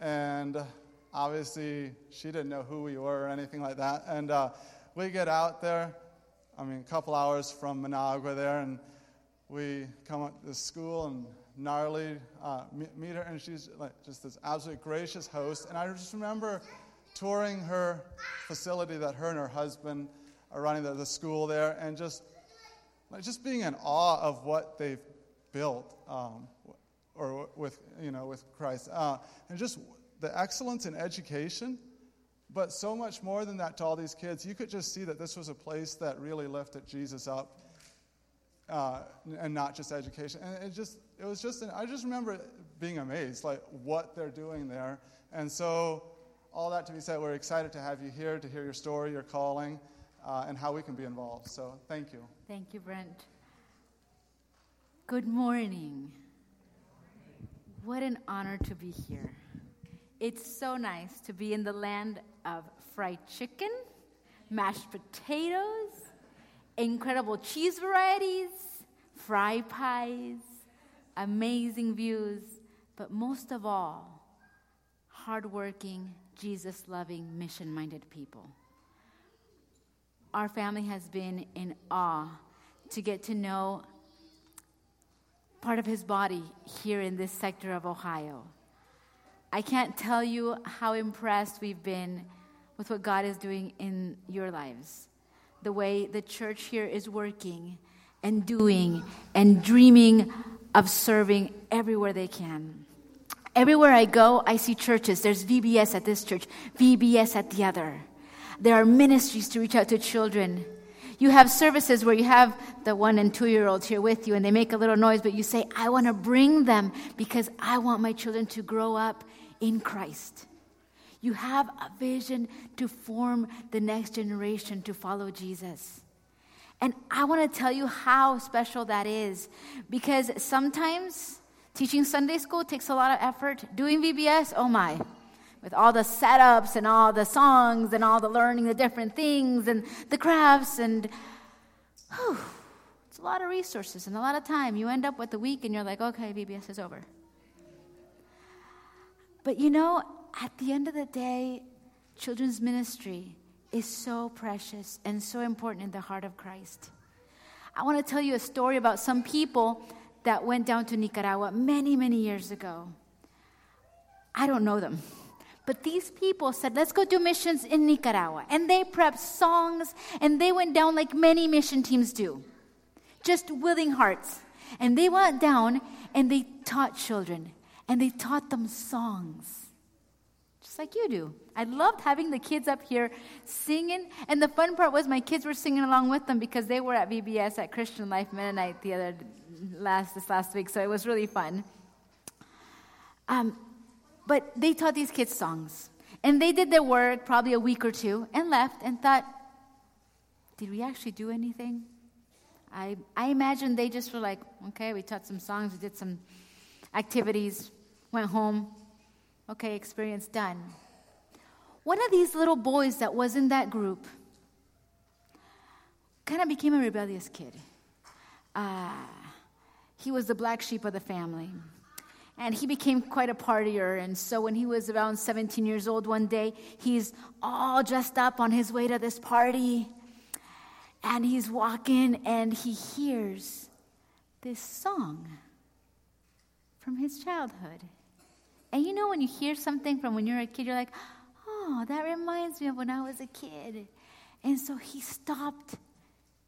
And obviously, she didn't know who we were or anything like that. And uh, we get out there, I mean, a couple hours from Managua there, and we come up to school and Nerly uh, meet her, and she's like just this absolutely gracious host. And I just remember touring her facility that her and her husband are running, the, the school there, and just like just being in awe of what they've built, um, or with you know with Christ, uh, and just the excellence in education. But so much more than that to all these kids, you could just see that this was a place that really lifted Jesus up, uh, and not just education. And it just it was just an, I just remember being amazed, like what they're doing there. And so, all that to be said, we're excited to have you here to hear your story, your calling, uh, and how we can be involved. So, thank you. Thank you, Brent. Good morning. What an honor to be here. It's so nice to be in the land of fried chicken, mashed potatoes, incredible cheese varieties, fry pies, amazing views, but most of all, hardworking, Jesus loving, mission minded people. Our family has been in awe to get to know part of his body here in this sector of Ohio. I can't tell you how impressed we've been with what God is doing in your lives. The way the church here is working and doing and dreaming of serving everywhere they can. Everywhere I go, I see churches. There's VBS at this church, VBS at the other. There are ministries to reach out to children. You have services where you have the one and two year olds here with you and they make a little noise, but you say, I want to bring them because I want my children to grow up in Christ. You have a vision to form the next generation to follow Jesus. And I want to tell you how special that is because sometimes teaching Sunday school takes a lot of effort. Doing VBS, oh my, with all the setups and all the songs and all the learning the different things and the crafts and whew, it's a lot of resources and a lot of time. You end up with a week and you're like, okay, VBS is over. But you know, at the end of the day, children's ministry is so precious and so important in the heart of Christ. I want to tell you a story about some people that went down to Nicaragua many, many years ago. I don't know them. But these people said, let's go do missions in Nicaragua. And they prepped songs and they went down like many mission teams do, just willing hearts. And they went down and they taught children and they taught them songs just like you do. I loved having the kids up here singing, and the fun part was my kids were singing along with them because they were at VBS at Christian Life Mennonite the other last this last week, so it was really fun. Um, but they taught these kids songs, and they did their work probably a week or two and left and thought, did we actually do anything? I I imagine they just were like, okay, we taught some songs, we did some activities, went home Okay, experience done. One of these little boys that was in that group kind of became a rebellious kid. Uh, he was the black sheep of the family. And he became quite a partier. And so when he was around 17 years old, one day, he's all dressed up on his way to this party. And he's walking and he hears this song from his childhood. And you know, when you hear something from when you're a kid, you're like, oh, that reminds me of when I was a kid. And so he stopped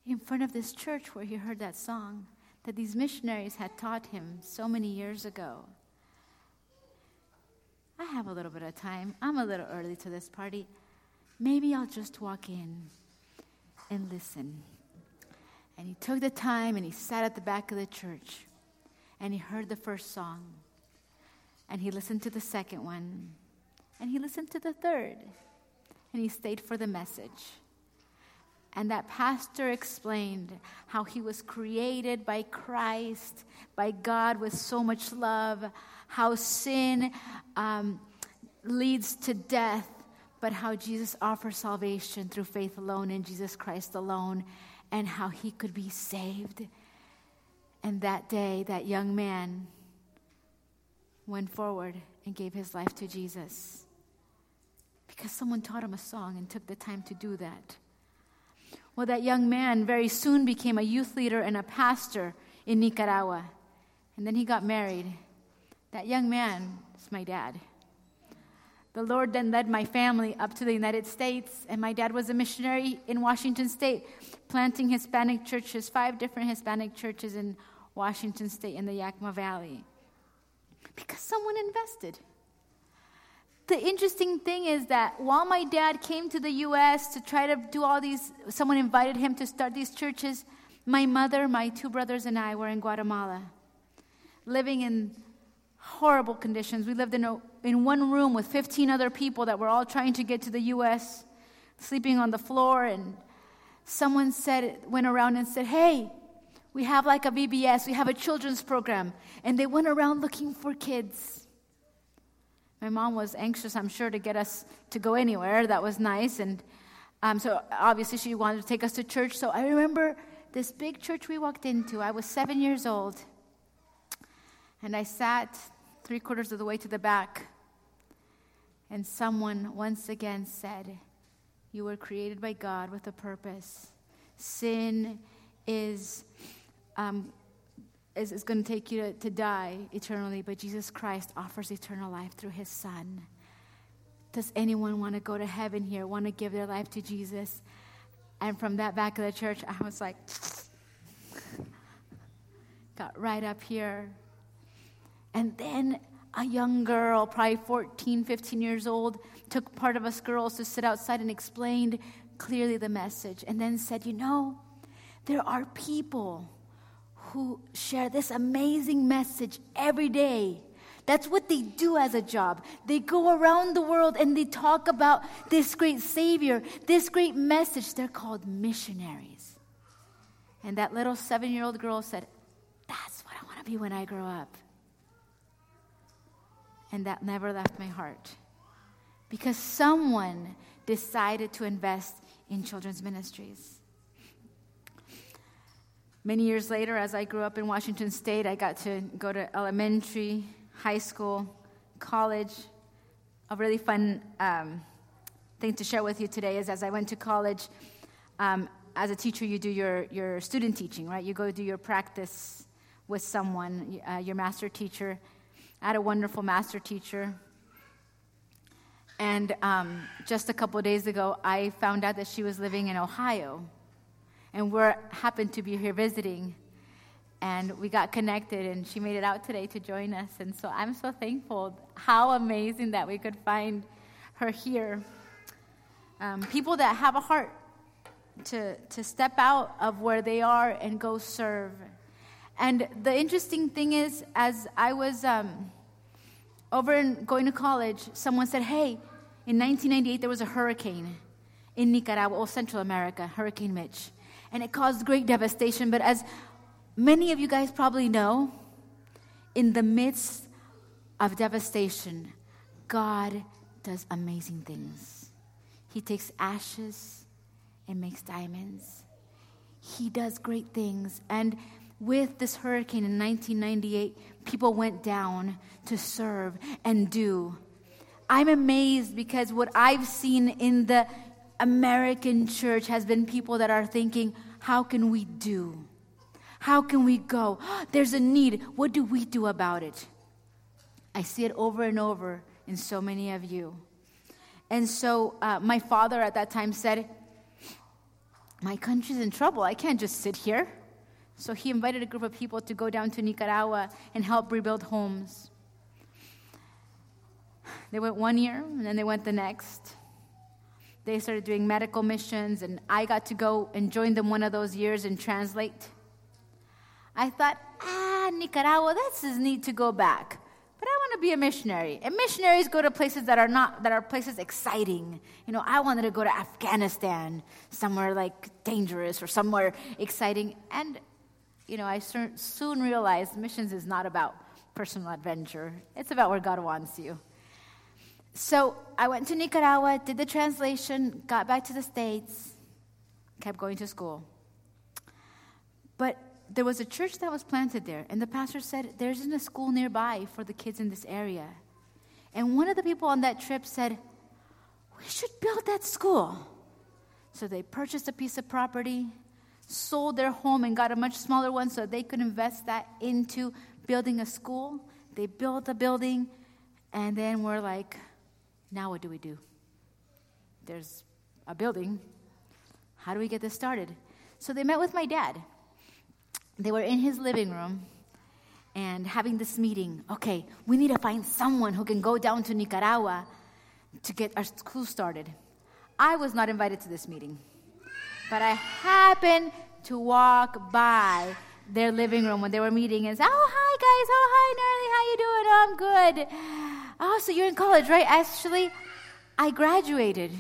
in front of this church where he heard that song that these missionaries had taught him so many years ago. I have a little bit of time. I'm a little early to this party. Maybe I'll just walk in and listen. And he took the time and he sat at the back of the church and he heard the first song and he listened to the second one, and he listened to the third, and he stayed for the message. And that pastor explained how he was created by Christ, by God with so much love, how sin um, leads to death, but how Jesus offers salvation through faith alone in Jesus Christ alone, and how he could be saved. And that day, that young man went forward and gave his life to Jesus because someone taught him a song and took the time to do that. Well, that young man very soon became a youth leader and a pastor in Nicaragua. And then he got married. That young man is my dad. The Lord then led my family up to the United States, and my dad was a missionary in Washington State, planting Hispanic churches, five different Hispanic churches in Washington State in the Yakima Valley. Because someone invested. The interesting thing is that while my dad came to the US to try to do all these, someone invited him to start these churches, my mother, my two brothers, and I were in Guatemala, living in horrible conditions. We lived in, a, in one room with 15 other people that were all trying to get to the US, sleeping on the floor. And someone said, went around and said, Hey, we have like a VBS, we have a children's program. And they went around looking for kids. My mom was anxious, I'm sure, to get us to go anywhere. That was nice. And um, so obviously she wanted to take us to church. So I remember this big church we walked into. I was seven years old. And I sat three quarters of the way to the back. And someone once again said, You were created by God with a purpose. Sin is, um, is, is going to take you to, to die eternally, but Jesus Christ offers eternal life through his Son. Does anyone want to go to heaven here, want to give their life to Jesus? And from that back of the church, I was like, got right up here. And then a young girl, probably 14, 15 years old, took part of us girls to sit outside and explained clearly the message. And then said, You know, there are people who share this amazing message every day. That's what they do as a job. They go around the world and they talk about this great Savior, this great message. They're called missionaries. And that little seven year old girl said, That's what I want to be when I grow up. And that never left my heart because someone decided to invest in children's ministries. Many years later, as I grew up in Washington State, I got to go to elementary, high school, college. A really fun um, thing to share with you today is as I went to college, um, as a teacher, you do your, your student teaching, right? You go do your practice with someone, uh, your master teacher. I had a wonderful master teacher. And um, just a couple days ago, I found out that she was living in Ohio. And we happened to be here visiting. And we got connected, and she made it out today to join us. And so I'm so thankful. How amazing that we could find her here. Um, people that have a heart to, to step out of where they are and go serve. And the interesting thing is, as I was um, over in going to college, someone said, Hey, in 1998 there was a hurricane in Nicaragua or Central America, Hurricane Mitch. And it caused great devastation. But as many of you guys probably know, in the midst of devastation, God does amazing things. He takes ashes and makes diamonds. He does great things. And with this hurricane in 1998, people went down to serve and do. I'm amazed because what I've seen in the American church has been people that are thinking, how can we do? How can we go? There's a need. What do we do about it? I see it over and over in so many of you. And so uh, my father at that time said, My country's in trouble. I can't just sit here. So he invited a group of people to go down to Nicaragua and help rebuild homes. They went one year, and then they went the next. They started doing medical missions, and I got to go and join them one of those years and translate. I thought, ah, Nicaragua, that's just neat to go back. But I want to be a missionary. And missionaries go to places that are not, that are places exciting. You know, I wanted to go to Afghanistan, somewhere like dangerous or somewhere exciting. And you know, I soon realized missions is not about personal adventure, it's about where God wants you. So I went to Nicaragua, did the translation, got back to the States, kept going to school. But there was a church that was planted there, and the pastor said, There isn't a school nearby for the kids in this area. And one of the people on that trip said, We should build that school. So they purchased a piece of property, sold their home, and got a much smaller one so they could invest that into building a school. They built a building, and then we're like, now what do we do? There's a building. How do we get this started? So they met with my dad. They were in his living room and having this meeting. Okay, we need to find someone who can go down to Nicaragua to get our school started. I was not invited to this meeting, but I happened to walk by their living room when they were meeting and say, "Oh, hi guys! Oh, hi Nerly, how you doing? Oh, I'm good. Oh, so you're in college, right? Actually, I graduated.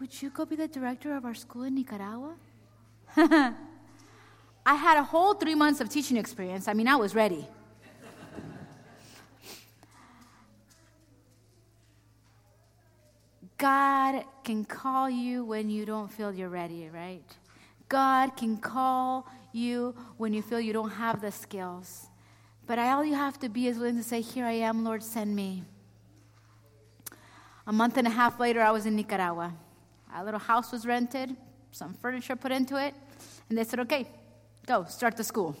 Would you go be the director of our school in Nicaragua? I had a whole three months of teaching experience. I mean, I was ready. God can call you when you don't feel you're ready, right? God can call you when you feel you don't have the skills. But all you have to be is willing to say, Here I am, Lord, send me. A month and a half later, I was in Nicaragua. A little house was rented, some furniture put into it, and they said, Okay, go, start the school.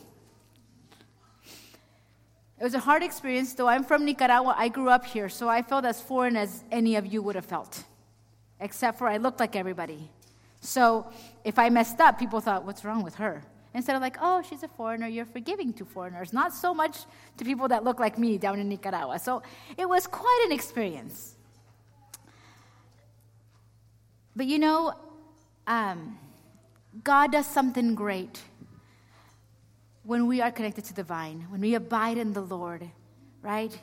It was a hard experience, though I'm from Nicaragua. I grew up here, so I felt as foreign as any of you would have felt, except for I looked like everybody. So if I messed up, people thought, What's wrong with her? Instead of like, Oh, she's a foreigner, you're forgiving to foreigners. Not so much to people that look like me down in Nicaragua. So it was quite an experience. But you know, um, God does something great when we are connected to the vine, when we abide in the Lord, right?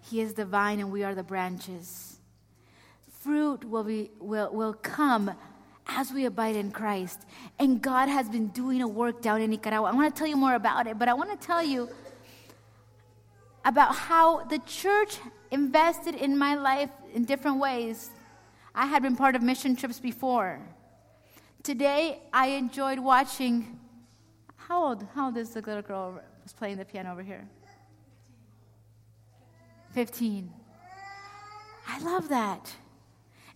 He is the vine and we are the branches. Fruit will, be, will, will come as we abide in Christ. And God has been doing a work down in Nicaragua. I want to tell you more about it, but I want to tell you about how the church invested in my life in different ways. I had been part of mission trips before. Today, I enjoyed watching how old? How old is the little girl who's playing the piano over here? 15. I love that.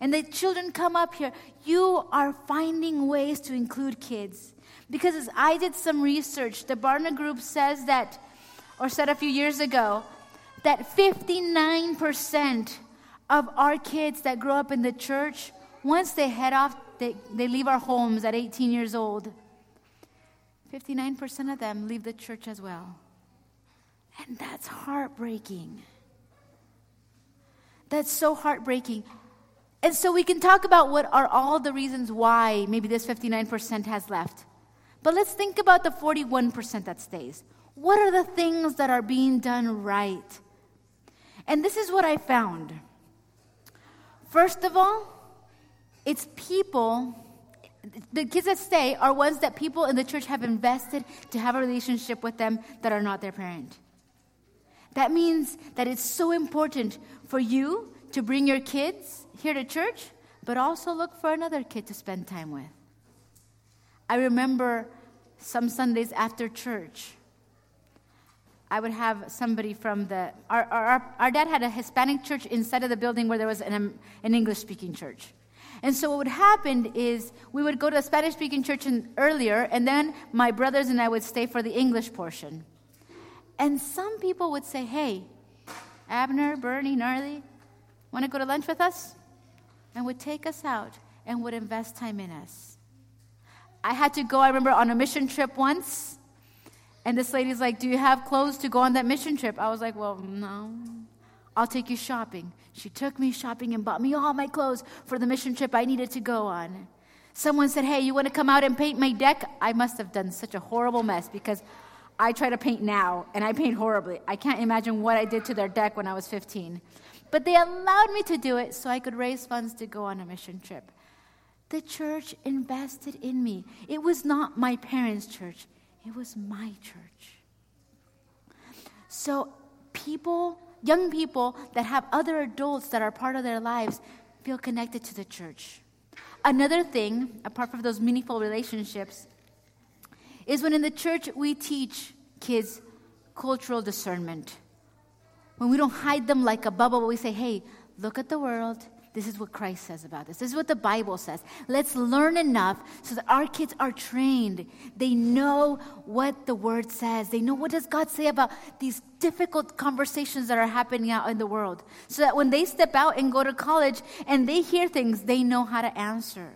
And the children come up here. You are finding ways to include kids. Because as I did some research, the Barna Group says that, or said a few years ago, that 59% of our kids that grow up in the church, once they head off, they, they leave our homes at 18 years old. 59% of them leave the church as well. And that's heartbreaking. That's so heartbreaking. And so we can talk about what are all the reasons why maybe this 59% has left. But let's think about the 41% that stays. What are the things that are being done right? And this is what I found. First of all, it's people the kids that stay are ones that people in the church have invested to have a relationship with them that are not their parent. That means that it's so important for you to bring your kids here to church, but also look for another kid to spend time with. I remember some Sundays after church, I would have somebody from the. Our, our, our dad had a Hispanic church inside of the building where there was an, an English speaking church. And so what would happen is we would go to a Spanish speaking church in, earlier, and then my brothers and I would stay for the English portion. And some people would say, Hey, Abner, Bernie, Nerly, want to go to lunch with us? And would take us out and would invest time in us. I had to go, I remember, on a mission trip once. And this lady's like, Do you have clothes to go on that mission trip? I was like, Well, no. I'll take you shopping. She took me shopping and bought me all my clothes for the mission trip I needed to go on. Someone said, Hey, you want to come out and paint my deck? I must have done such a horrible mess because I try to paint now and I paint horribly. I can't imagine what I did to their deck when I was 15. But they allowed me to do it so I could raise funds to go on a mission trip. The church invested in me. It was not my parents' church, it was my church. So people young people that have other adults that are part of their lives feel connected to the church. Another thing, apart from those meaningful relationships, is when in the church we teach kids cultural discernment. when we don't hide them like a bubble, but we say, hey, look at the world. This is what Christ says about this. This is what the Bible says. Let's learn enough so that our kids are trained. They know what the word says. They know what does God say about these difficult conversations that are happening out in the world. So that when they step out and go to college and they hear things, they know how to answer.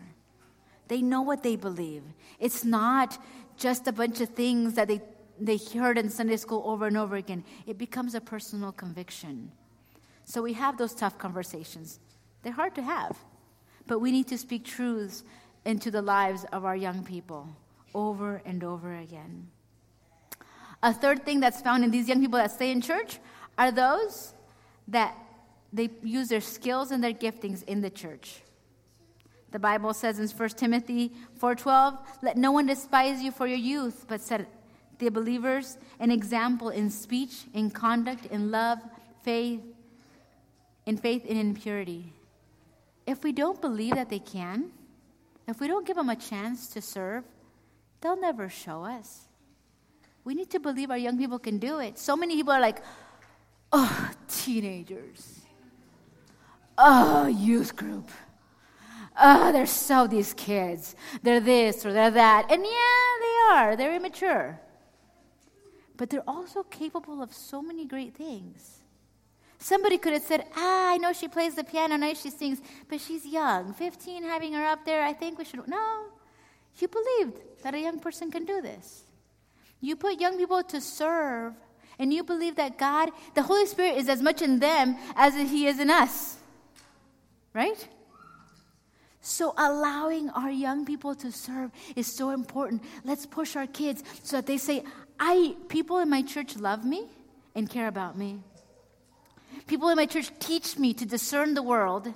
They know what they believe. It's not just a bunch of things that they, they heard in Sunday school over and over again. It becomes a personal conviction. So we have those tough conversations. They're hard to have, but we need to speak truths into the lives of our young people over and over again. A third thing that's found in these young people that stay in church are those that they use their skills and their giftings in the church. The Bible says in 1 Timothy 4:12, "Let no one despise you for your youth, but set the believers an example in speech, in conduct, in love, faith, in faith and in purity." If we don't believe that they can, if we don't give them a chance to serve, they'll never show us. We need to believe our young people can do it. So many people are like, "Oh, teenagers. Oh, youth group." oh, they're so these kids. They're this or they're that. And yeah, they are. They're immature. But they're also capable of so many great things. Somebody could have said, ah, I know she plays the piano, I know she sings, but she's young. 15, having her up there, I think we should. No. You believed that a young person can do this. You put young people to serve, and you believe that God, the Holy Spirit, is as much in them as He is in us. Right? So, allowing our young people to serve is so important. Let's push our kids so that they say, I, people in my church love me and care about me. People in my church teach me to discern the world.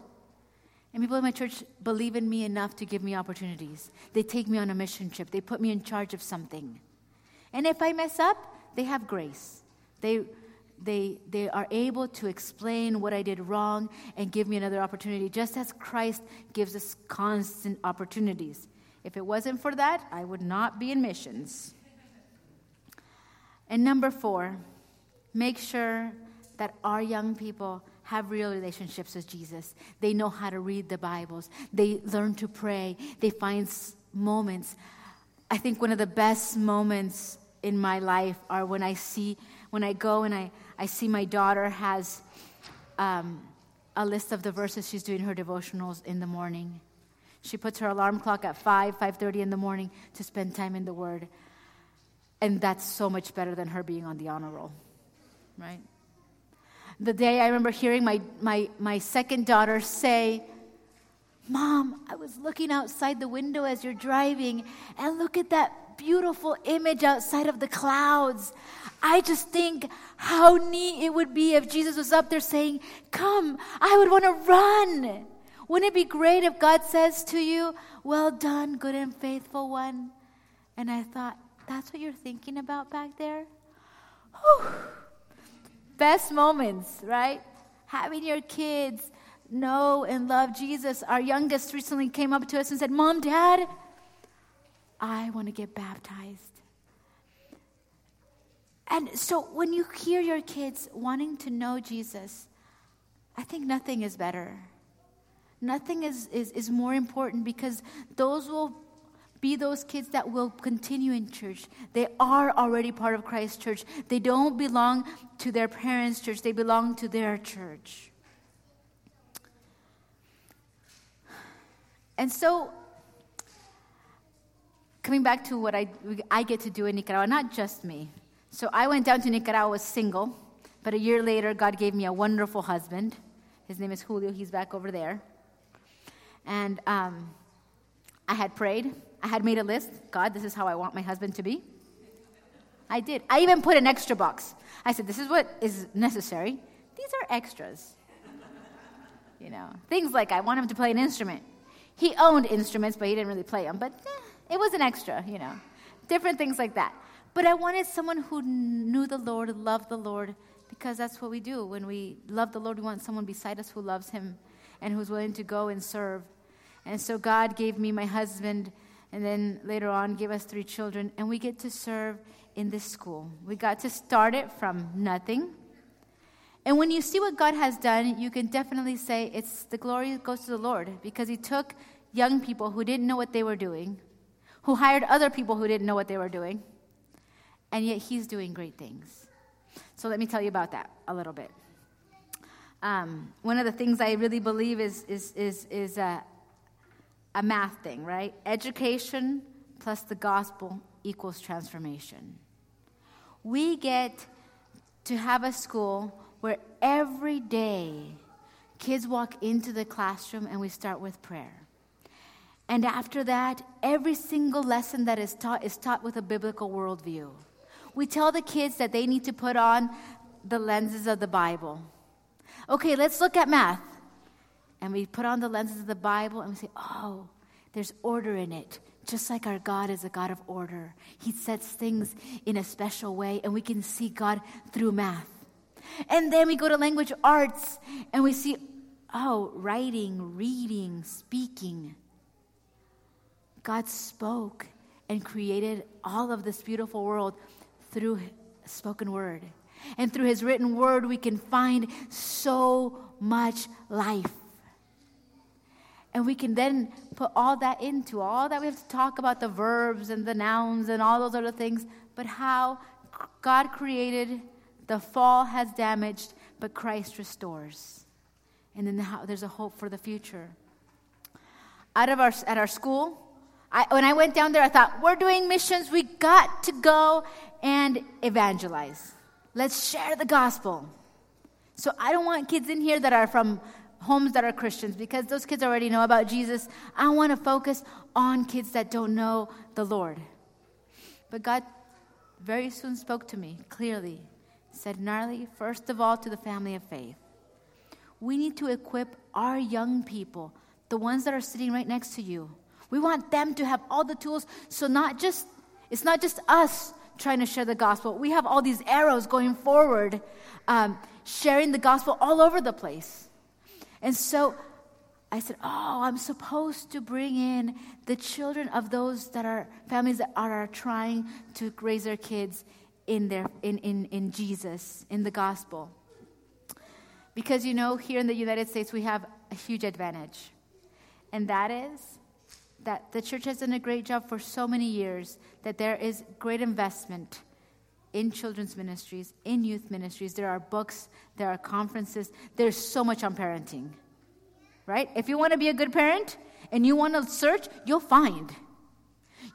And people in my church believe in me enough to give me opportunities. They take me on a mission trip. They put me in charge of something. And if I mess up, they have grace. They they, they are able to explain what I did wrong and give me another opportunity, just as Christ gives us constant opportunities. If it wasn't for that, I would not be in missions. And number four, make sure that our young people have real relationships with Jesus. They know how to read the Bibles, they learn to pray, they find moments. I think one of the best moments in my life are when I see, when I go and I, I see my daughter has um, a list of the verses she's doing her devotionals in the morning. She puts her alarm clock at 5, 5.30 in the morning to spend time in the Word. And that's so much better than her being on the honor roll, right? The day I remember hearing my, my, my second daughter say, Mom, I was looking outside the window as you're driving, and look at that beautiful image outside of the clouds. I just think how neat it would be if Jesus was up there saying, Come, I would want to run. Wouldn't it be great if God says to you, Well done, good and faithful one? And I thought, That's what you're thinking about back there? Whew. Best moments, right? Having your kids know and love Jesus. Our youngest recently came up to us and said, Mom, Dad, I want to get baptized. And so when you hear your kids wanting to know Jesus, I think nothing is better. Nothing is, is, is more important because those will be those kids that will continue in church. They are already part of Christ's church. They don't belong to their parents' church, they belong to their church. And so, coming back to what I, I get to do in Nicaragua, not just me, so I went down to Nicaragua single, but a year later, God gave me a wonderful husband. His name is Julio, he's back over there. And um, I had prayed, I had made a list God, this is how I want my husband to be. I did. I even put an extra box. I said, This is what is necessary. These are extras. You know, things like I want him to play an instrument. He owned instruments, but he didn't really play them. But eh, it was an extra, you know. Different things like that. But I wanted someone who knew the Lord, loved the Lord, because that's what we do. When we love the Lord, we want someone beside us who loves Him and who's willing to go and serve. And so God gave me my husband, and then later on gave us three children, and we get to serve in this school. We got to start it from nothing. And when you see what God has done, you can definitely say it's the glory goes to the Lord because He took young people who didn't know what they were doing, who hired other people who didn't know what they were doing, and yet He's doing great things. So let me tell you about that a little bit. Um, one of the things I really believe is, is, is, is a, a math thing, right? Education plus the gospel equals transformation. We get to have a school where every day kids walk into the classroom and we start with prayer. And after that, every single lesson that is taught is taught with a biblical worldview. We tell the kids that they need to put on the lenses of the Bible. Okay, let's look at math. And we put on the lenses of the Bible and we say, oh, there's order in it. Just like our God is a God of order, He sets things in a special way, and we can see God through math. And then we go to language arts and we see, oh, writing, reading, speaking. God spoke and created all of this beautiful world through spoken word. And through his written word, we can find so much life. And we can then put all that into all that we have to talk about the verbs and the nouns and all those other things, but how God created, the fall has damaged, but Christ restores. And then how, there's a hope for the future. Out of our, at our school, I, when I went down there, I thought, we're doing missions. We got to go and evangelize. Let's share the gospel. So I don't want kids in here that are from homes that are Christians because those kids already know about Jesus. I want to focus on kids that don't know the Lord. But God very soon spoke to me clearly. Said, Nerly, first of all, to the family of faith. We need to equip our young people, the ones that are sitting right next to you. We want them to have all the tools. So not just it's not just us trying to share the gospel. We have all these arrows going forward, um, sharing the gospel all over the place. And so I said, Oh, I'm supposed to bring in the children of those that are families that are, trying to raise their kids in, their, in, in, in Jesus, in the gospel. Because you know, here in the United States, we have a huge advantage. And that is that the church has done a great job for so many years that there is great investment in children's ministries, in youth ministries. There are books, there are conferences, there's so much on parenting. Right? If you want to be a good parent and you want to search, you'll find.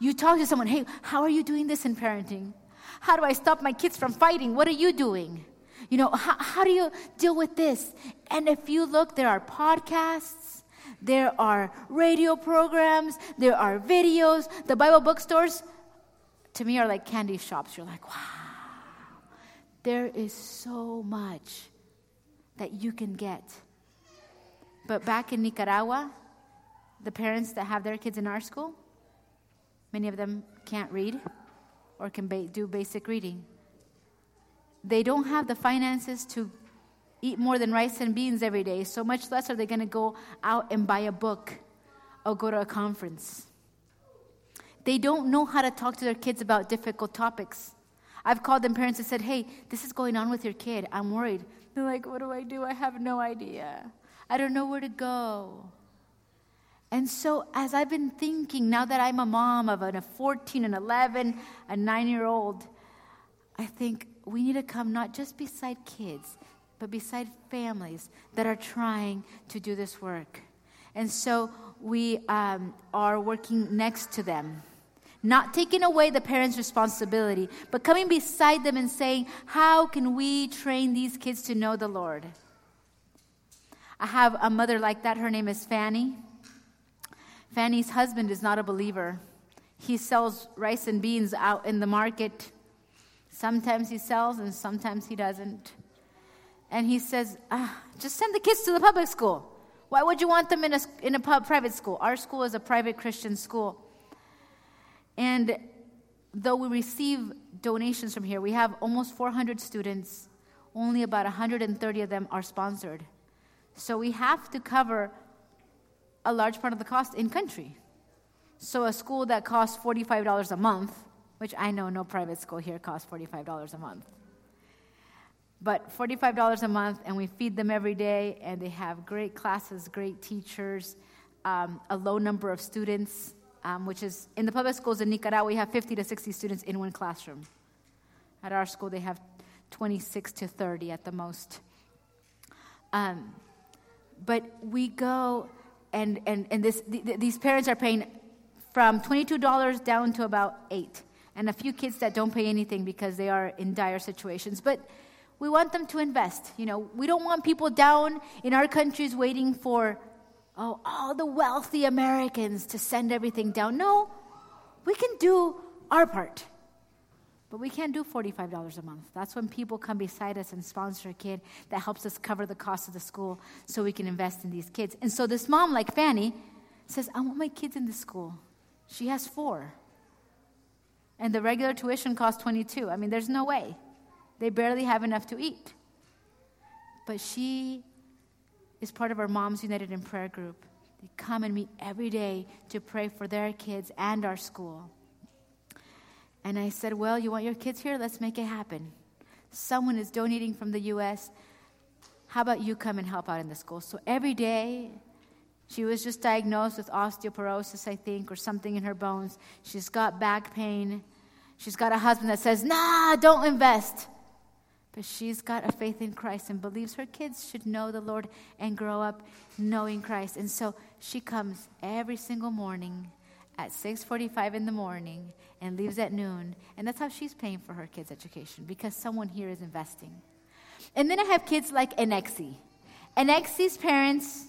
You talk to someone, hey, how are you doing this in parenting? How do I stop my kids from fighting? What are you doing? You know, how, how do you deal with this? And if you look, there are podcasts, there are radio programs, there are videos. The Bible bookstores, to me, are like candy shops. You're like, wow, there is so much that you can get. But back in Nicaragua, the parents that have their kids in our school, many of them can't read or can ba- do basic reading. They don't have the finances to eat more than rice and beans every day, so much less are they going to go out and buy a book or go to a conference. They don't know how to talk to their kids about difficult topics. I've called them parents and said, Hey, this is going on with your kid. I'm worried. They're like, What do I do? I have no idea. I don't know where to go. And so, as I've been thinking, now that I'm a mom of a 14 and 11, a nine year old, I think we need to come not just beside kids, but beside families that are trying to do this work. And so, we um, are working next to them. Not taking away the parents' responsibility, but coming beside them and saying, How can we train these kids to know the Lord? I have a mother like that. Her name is Fanny. Fanny's husband is not a believer. He sells rice and beans out in the market. Sometimes he sells and sometimes he doesn't. And he says, ah, just send the kids to the public school. Why would you want them in a, in a pub, private school? Our school is a private Christian school. And though we receive donations from here, we have almost 400 students. Only about 130 of them are sponsored. So we have to cover a large part of the cost in country. So a school that costs $45 a month, which I know no private school here costs $45 a month. But $45 a month, and we feed them every day, and they have great classes, great teachers, um, a low number of students, um, which is in the public schools in Nicaragua, we have 50 to 60 students in one classroom. At our school, they have 26 to 30 at the most. Um, but we go, and, and, and this, th- these parents are paying from $22 down to about 8 and a few kids that don't pay anything because they are in dire situations. But we want them to invest. You know, we don't want people down in our countries waiting for, oh, all the wealthy Americans to send everything down. No, we can do our part. But we can't do $45 a month. That's when people come beside us and sponsor a kid that helps us cover the cost of the school so we can invest in these kids. And so this mom, like Fanny, says, I want my kids in the school. She has four. And the regular tuition costs 22. I mean, there's no way. They barely have enough to eat. But she is part of our Moms United in Prayer group. They come and meet every day to pray for their kids and our school. And I said, Well, you want your kids here? Let's make it happen. Someone is donating from the U.S. How about you come and help out in the school? So every day, she was just diagnosed with osteoporosis, I think, or something in her bones. She's got back pain. She's got a husband that says, Nah, don't invest. But she's got a faith in Christ and believes her kids should know the Lord and grow up knowing Christ. And so she comes every single morning at 6:45 in the morning and leaves at noon. And that's how she's paying for her kids' education because someone here is investing. And then I have kids like Enexi. Enexi's parents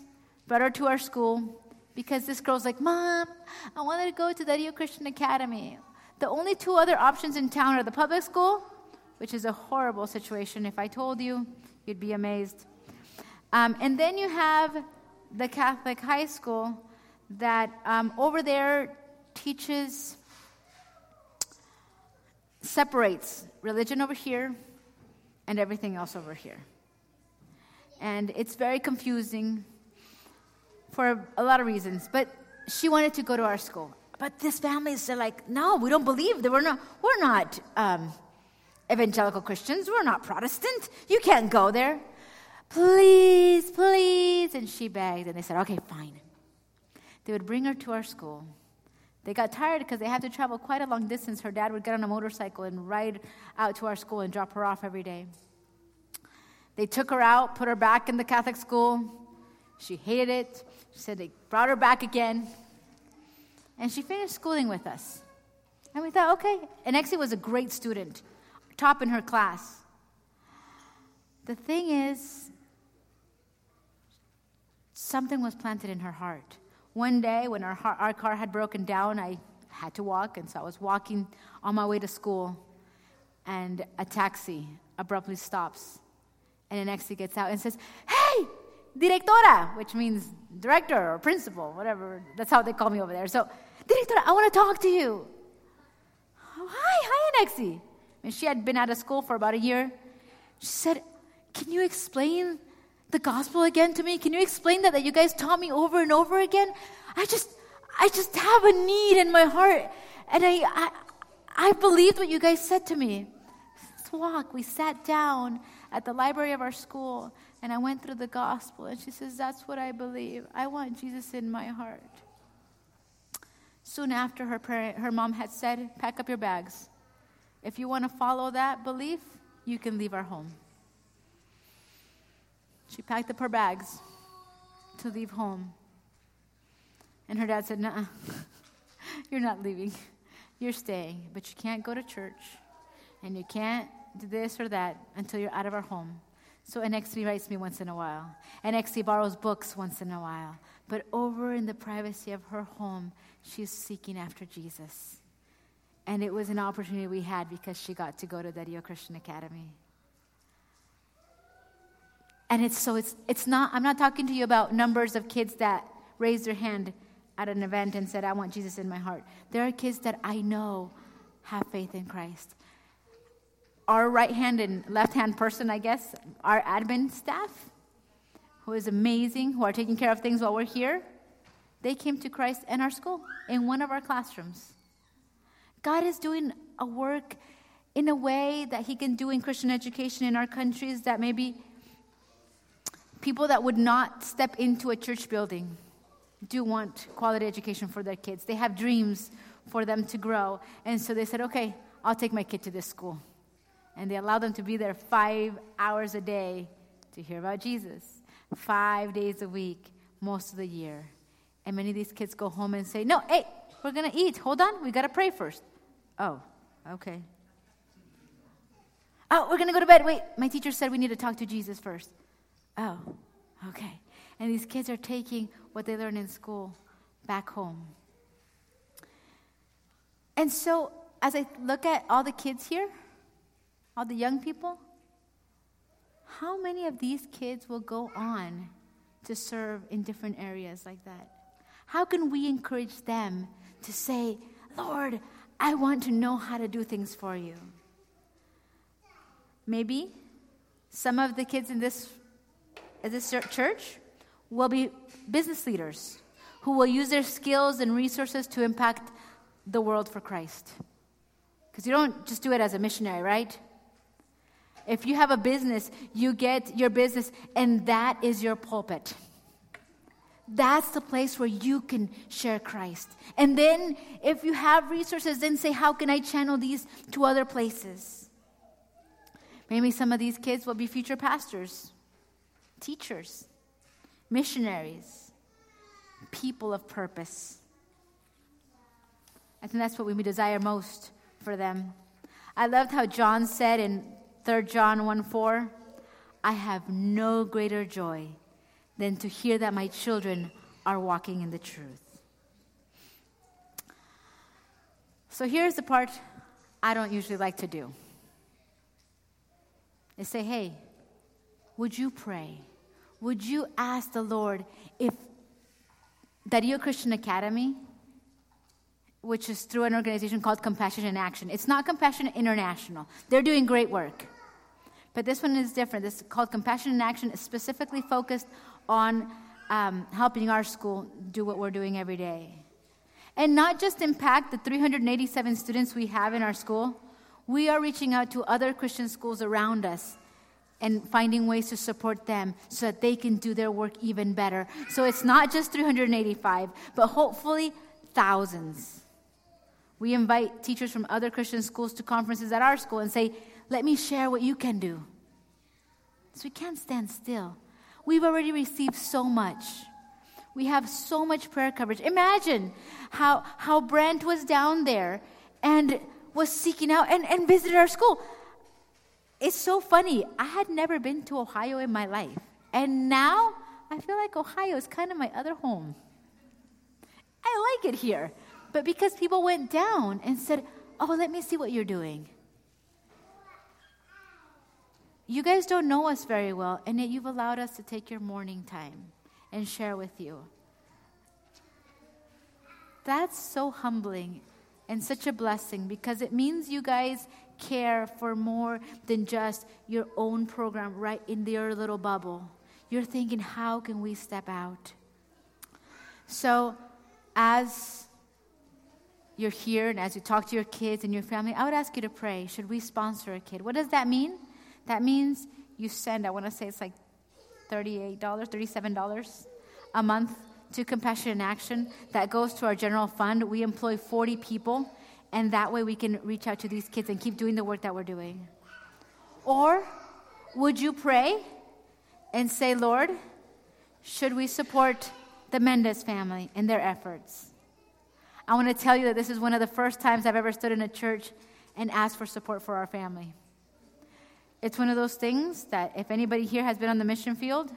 brought her to our school because this girl's like, Mom, I wanted to go to the Rio Christian Academy. The only two other options in town are the public school, which is a horrible situation. If I told you, you'd be amazed. Um, and then you have the Catholic high school that um, over there teaches, separates religion over here and everything else over here. And it's very confusing for a lot of reasons. But she wanted to go to our school. But this family is like, no, we don't believe that we're not, we're not um, evangelical Christians. We're not Protestant. You can't go there. Please, please. And she begged, and they said, okay, fine. They would bring her to our school. They got tired because they had to travel quite a long distance. Her dad would get on a motorcycle and ride out to our school and drop her off every day. They took her out, put her back in the Catholic school. She hated it. She said they brought her back again. And she finished schooling with us. And we thought, okay. And Exie was a great student, top in her class. The thing is, something was planted in her heart. One day, when our, our car had broken down, I had to walk, and so I was walking on my way to school, and a taxi abruptly stops. And an Exie gets out and says, Hey, directora, which means director or principal, whatever. That's how they call me over there. So, directora, I want to talk to you. Oh, hi, hi, Anexi. And she had been out of school for about a year. She said, Can you explain the gospel again to me? Can you explain that that you guys taught me over and over again? I just, I just have a need in my heart, and I, I, I believed what you guys said to me. Let's walk. We sat down at the library of our school, and I went through the gospel, and she says, That's what I believe. I want Jesus in my heart. Soon after, her, parent, her mom had said, Pack up your bags. If you want to follow that belief, you can leave our home. She packed up her bags to leave home. And her dad said, Nah, you're not leaving. You're staying, but you can't go to church, and you can't do this or that until you're out of our home. So Enexi writes me once in a while. Enexi borrows books once in a while. But over in the privacy of her home, she's seeking after Jesus. And it was an opportunity we had because she got to go to the Rio Christian Academy. And it's so it's it's not I'm not talking to you about numbers of kids that raised their hand at an event and said, I want Jesus in my heart. There are kids that I know have faith in Christ our right hand and left hand person, I guess, our admin staff, who is amazing, who are taking care of things while we're here, they came to Christ in our school, in one of our classrooms. God is doing a work in a way that he can do in Christian education in our countries that maybe people that would not step into a church building do want quality education for their kids. They have dreams for them to grow. And so they said, okay, I'll take my kid to this school. And they allow them to be there five hours a day to hear about Jesus, five days a week, most of the year. And many of these kids go home and say, no, hey, we're going to eat. Hold on, we got to pray first. Oh, okay. Oh, we're going to go to bed. Wait, my teacher said we need to talk to Jesus first. Oh, okay. And these kids are taking what they learn in school back home. And so, as I look at all the kids here, all the young people, how many of these kids will go on to serve in different areas like that? How can we encourage them to say, Lord, I want to know how to do things for you? Maybe some of the kids in this, in this church will be business leaders who will use their skills and resources to impact the world for Christ. Because you don't just do it as a missionary, right? If you have a business, you get your business, and that is your pulpit. That's the place where you can share Christ. And then, if you have resources, then say, How can I channel these to other places? Maybe some of these kids will be future pastors, teachers, missionaries, people of purpose. I think that's what we desire most for them. I loved how John said in 3 John 1 4, I have no greater joy than to hear that my children are walking in the truth. So here's the part I don't usually like to do. Is say, hey, would you pray? would you ask the Lord if Dario Christian Academy, which is through an organization called Compassion in Action, it's not Compassion International. They're doing great work. But this one is different. This is called Compassion in Action. It's specifically focused on um, helping our school do what we're doing every day. And not just impact the 387 students we have in our school, we are reaching out to other Christian schools around us and finding ways to support them so that they can do their work even better. So it's not just 385, but hopefully thousands. We invite teachers from other Christian schools to conferences at our school and say, Let me share what you can do. So we can't stand still. We've already received so much. We have so much prayer coverage. Imagine how, how Brent was down there and was seeking out and, and visited our school. It's so funny. I had never been to Ohio in my life. And now I feel like Ohio is kind of my other home. I like it here. But because people went down and said, Oh, let me see what you're doing. You guys don't know us very well, and yet you've allowed us to take your morning time and share with you. That's so humbling and such a blessing because it means you guys care for more than just your own program right in your little bubble. You're thinking, how can we step out? So, as you're here and as you talk to your kids and your family, I would ask you to pray. Should we sponsor a kid? What does that mean? That means you send, I want to say it's like $38, $37 a month to Compassion in Action. That goes to our general fund. We employ 40 people and that way we can reach out to these kids and keep doing the work that we're doing? Or would you pray and say, Lord, should we support the Mendez family in their efforts? I want to tell you that this is one of the first times I've ever stood in a church and asked for support for our family. It's one of those things that if anybody here has been on the mission field,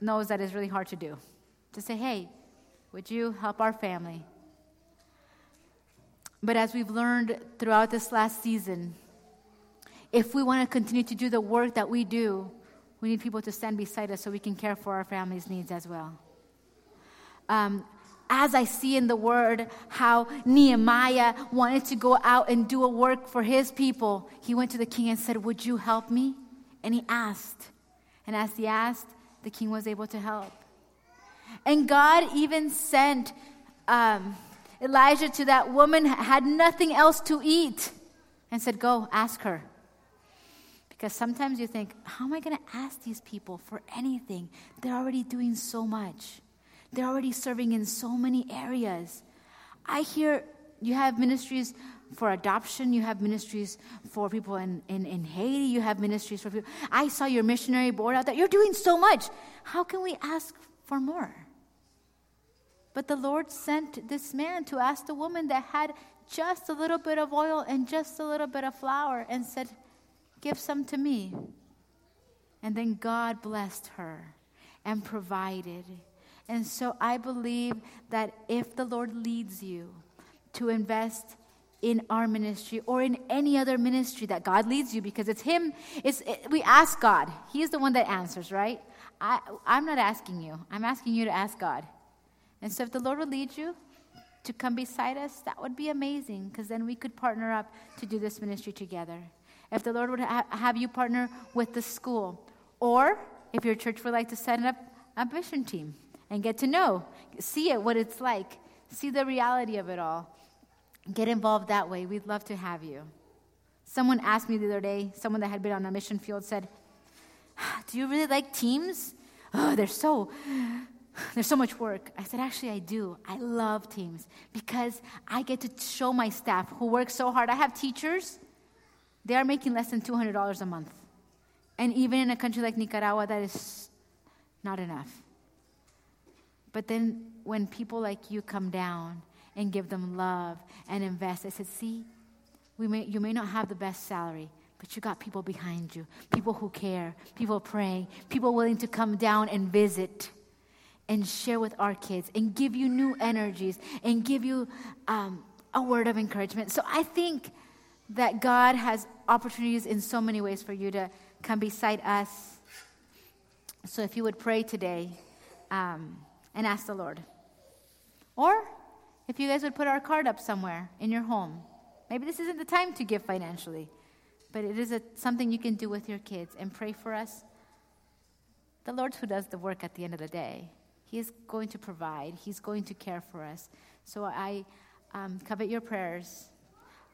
knows that is really hard to do. To say, hey, would you help our family? But as we've learned throughout this last season, if we want to continue to do the work that we do, we need people to stand beside us so we can care for our families' needs as well. Um, as I see in the word how Nehemiah wanted to go out and do a work for his people, he went to the king and said, Would you help me? And he asked. And as he asked, the king was able to help. And God even sent. Um, Elijah to that woman had nothing else to eat. and said, Go, ask her. Because sometimes you think, How am I going to ask these people for anything? They're already doing so much, they're already serving in so many areas. I hear you have ministries for adoption, you have ministries for people in, in, in Haiti, you have ministries for people. I saw your missionary board out there. You're doing so much. How can we ask for more? But the Lord sent this man to ask the woman that had just a little bit of oil and just a little bit of flour and said, Give some to me. And then God blessed her and provided. And so I believe that if the Lord leads you to invest in our ministry or in any other ministry that God leads you, because it's Him, it's, it, we ask God. He is the one that answers, right? I, I'm not asking you, I'm asking you to ask God. And so if the Lord will lead you to come beside us, that would be amazing because then we could partner up to do this ministry together. If the Lord would ha- have you partner with the school, or if your church would like to set up a mission team and get to know, see it, what it's like, see the reality of it all, get involved that way. We'd love to have you. Someone asked me the other day, someone that had been on a mission field said, ah, Do you really like teams? Oh, they're so there's so much work. I said, actually, I do. I love teams because I get to show my staff who work so hard. I have teachers, they are making less than $200 a month. And even in a country like Nicaragua, that is not enough. But then when people like you come down and give them love and invest, I said, see, we may, you may not have the best salary, but you got people behind you, people who care, people praying, people willing to come down and visit and share with our kids and give you new energies and give you um, a word of encouragement. So I think that God has opportunities in so many ways for you to come beside us. So if you would pray today um, and ask the Lord. Or if you guys would put our card up somewhere in your home. Maybe this isn't the time to give financially, but it is a, something you can do with your kids and pray for us. The Lord who does the work at the end of the day. He is going to provide, He's going to care for us. So I um, covet your prayers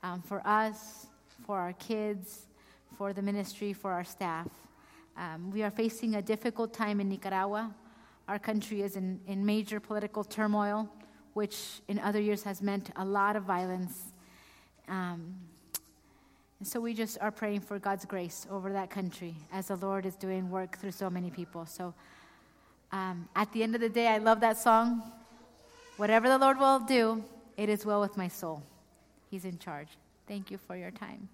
um, for us, for our kids, for the ministry, for our staff. Um, we are facing a difficult time in Nicaragua. Our country is in, in major political turmoil, which in other years has meant a lot of violence. Um, and so we just are praying for God's grace over that country as the Lord is doing work through so many people. So um, at the end of the day, I love that song. Whatever the Lord will do, it is well with my soul. He's in charge. Thank you for your time.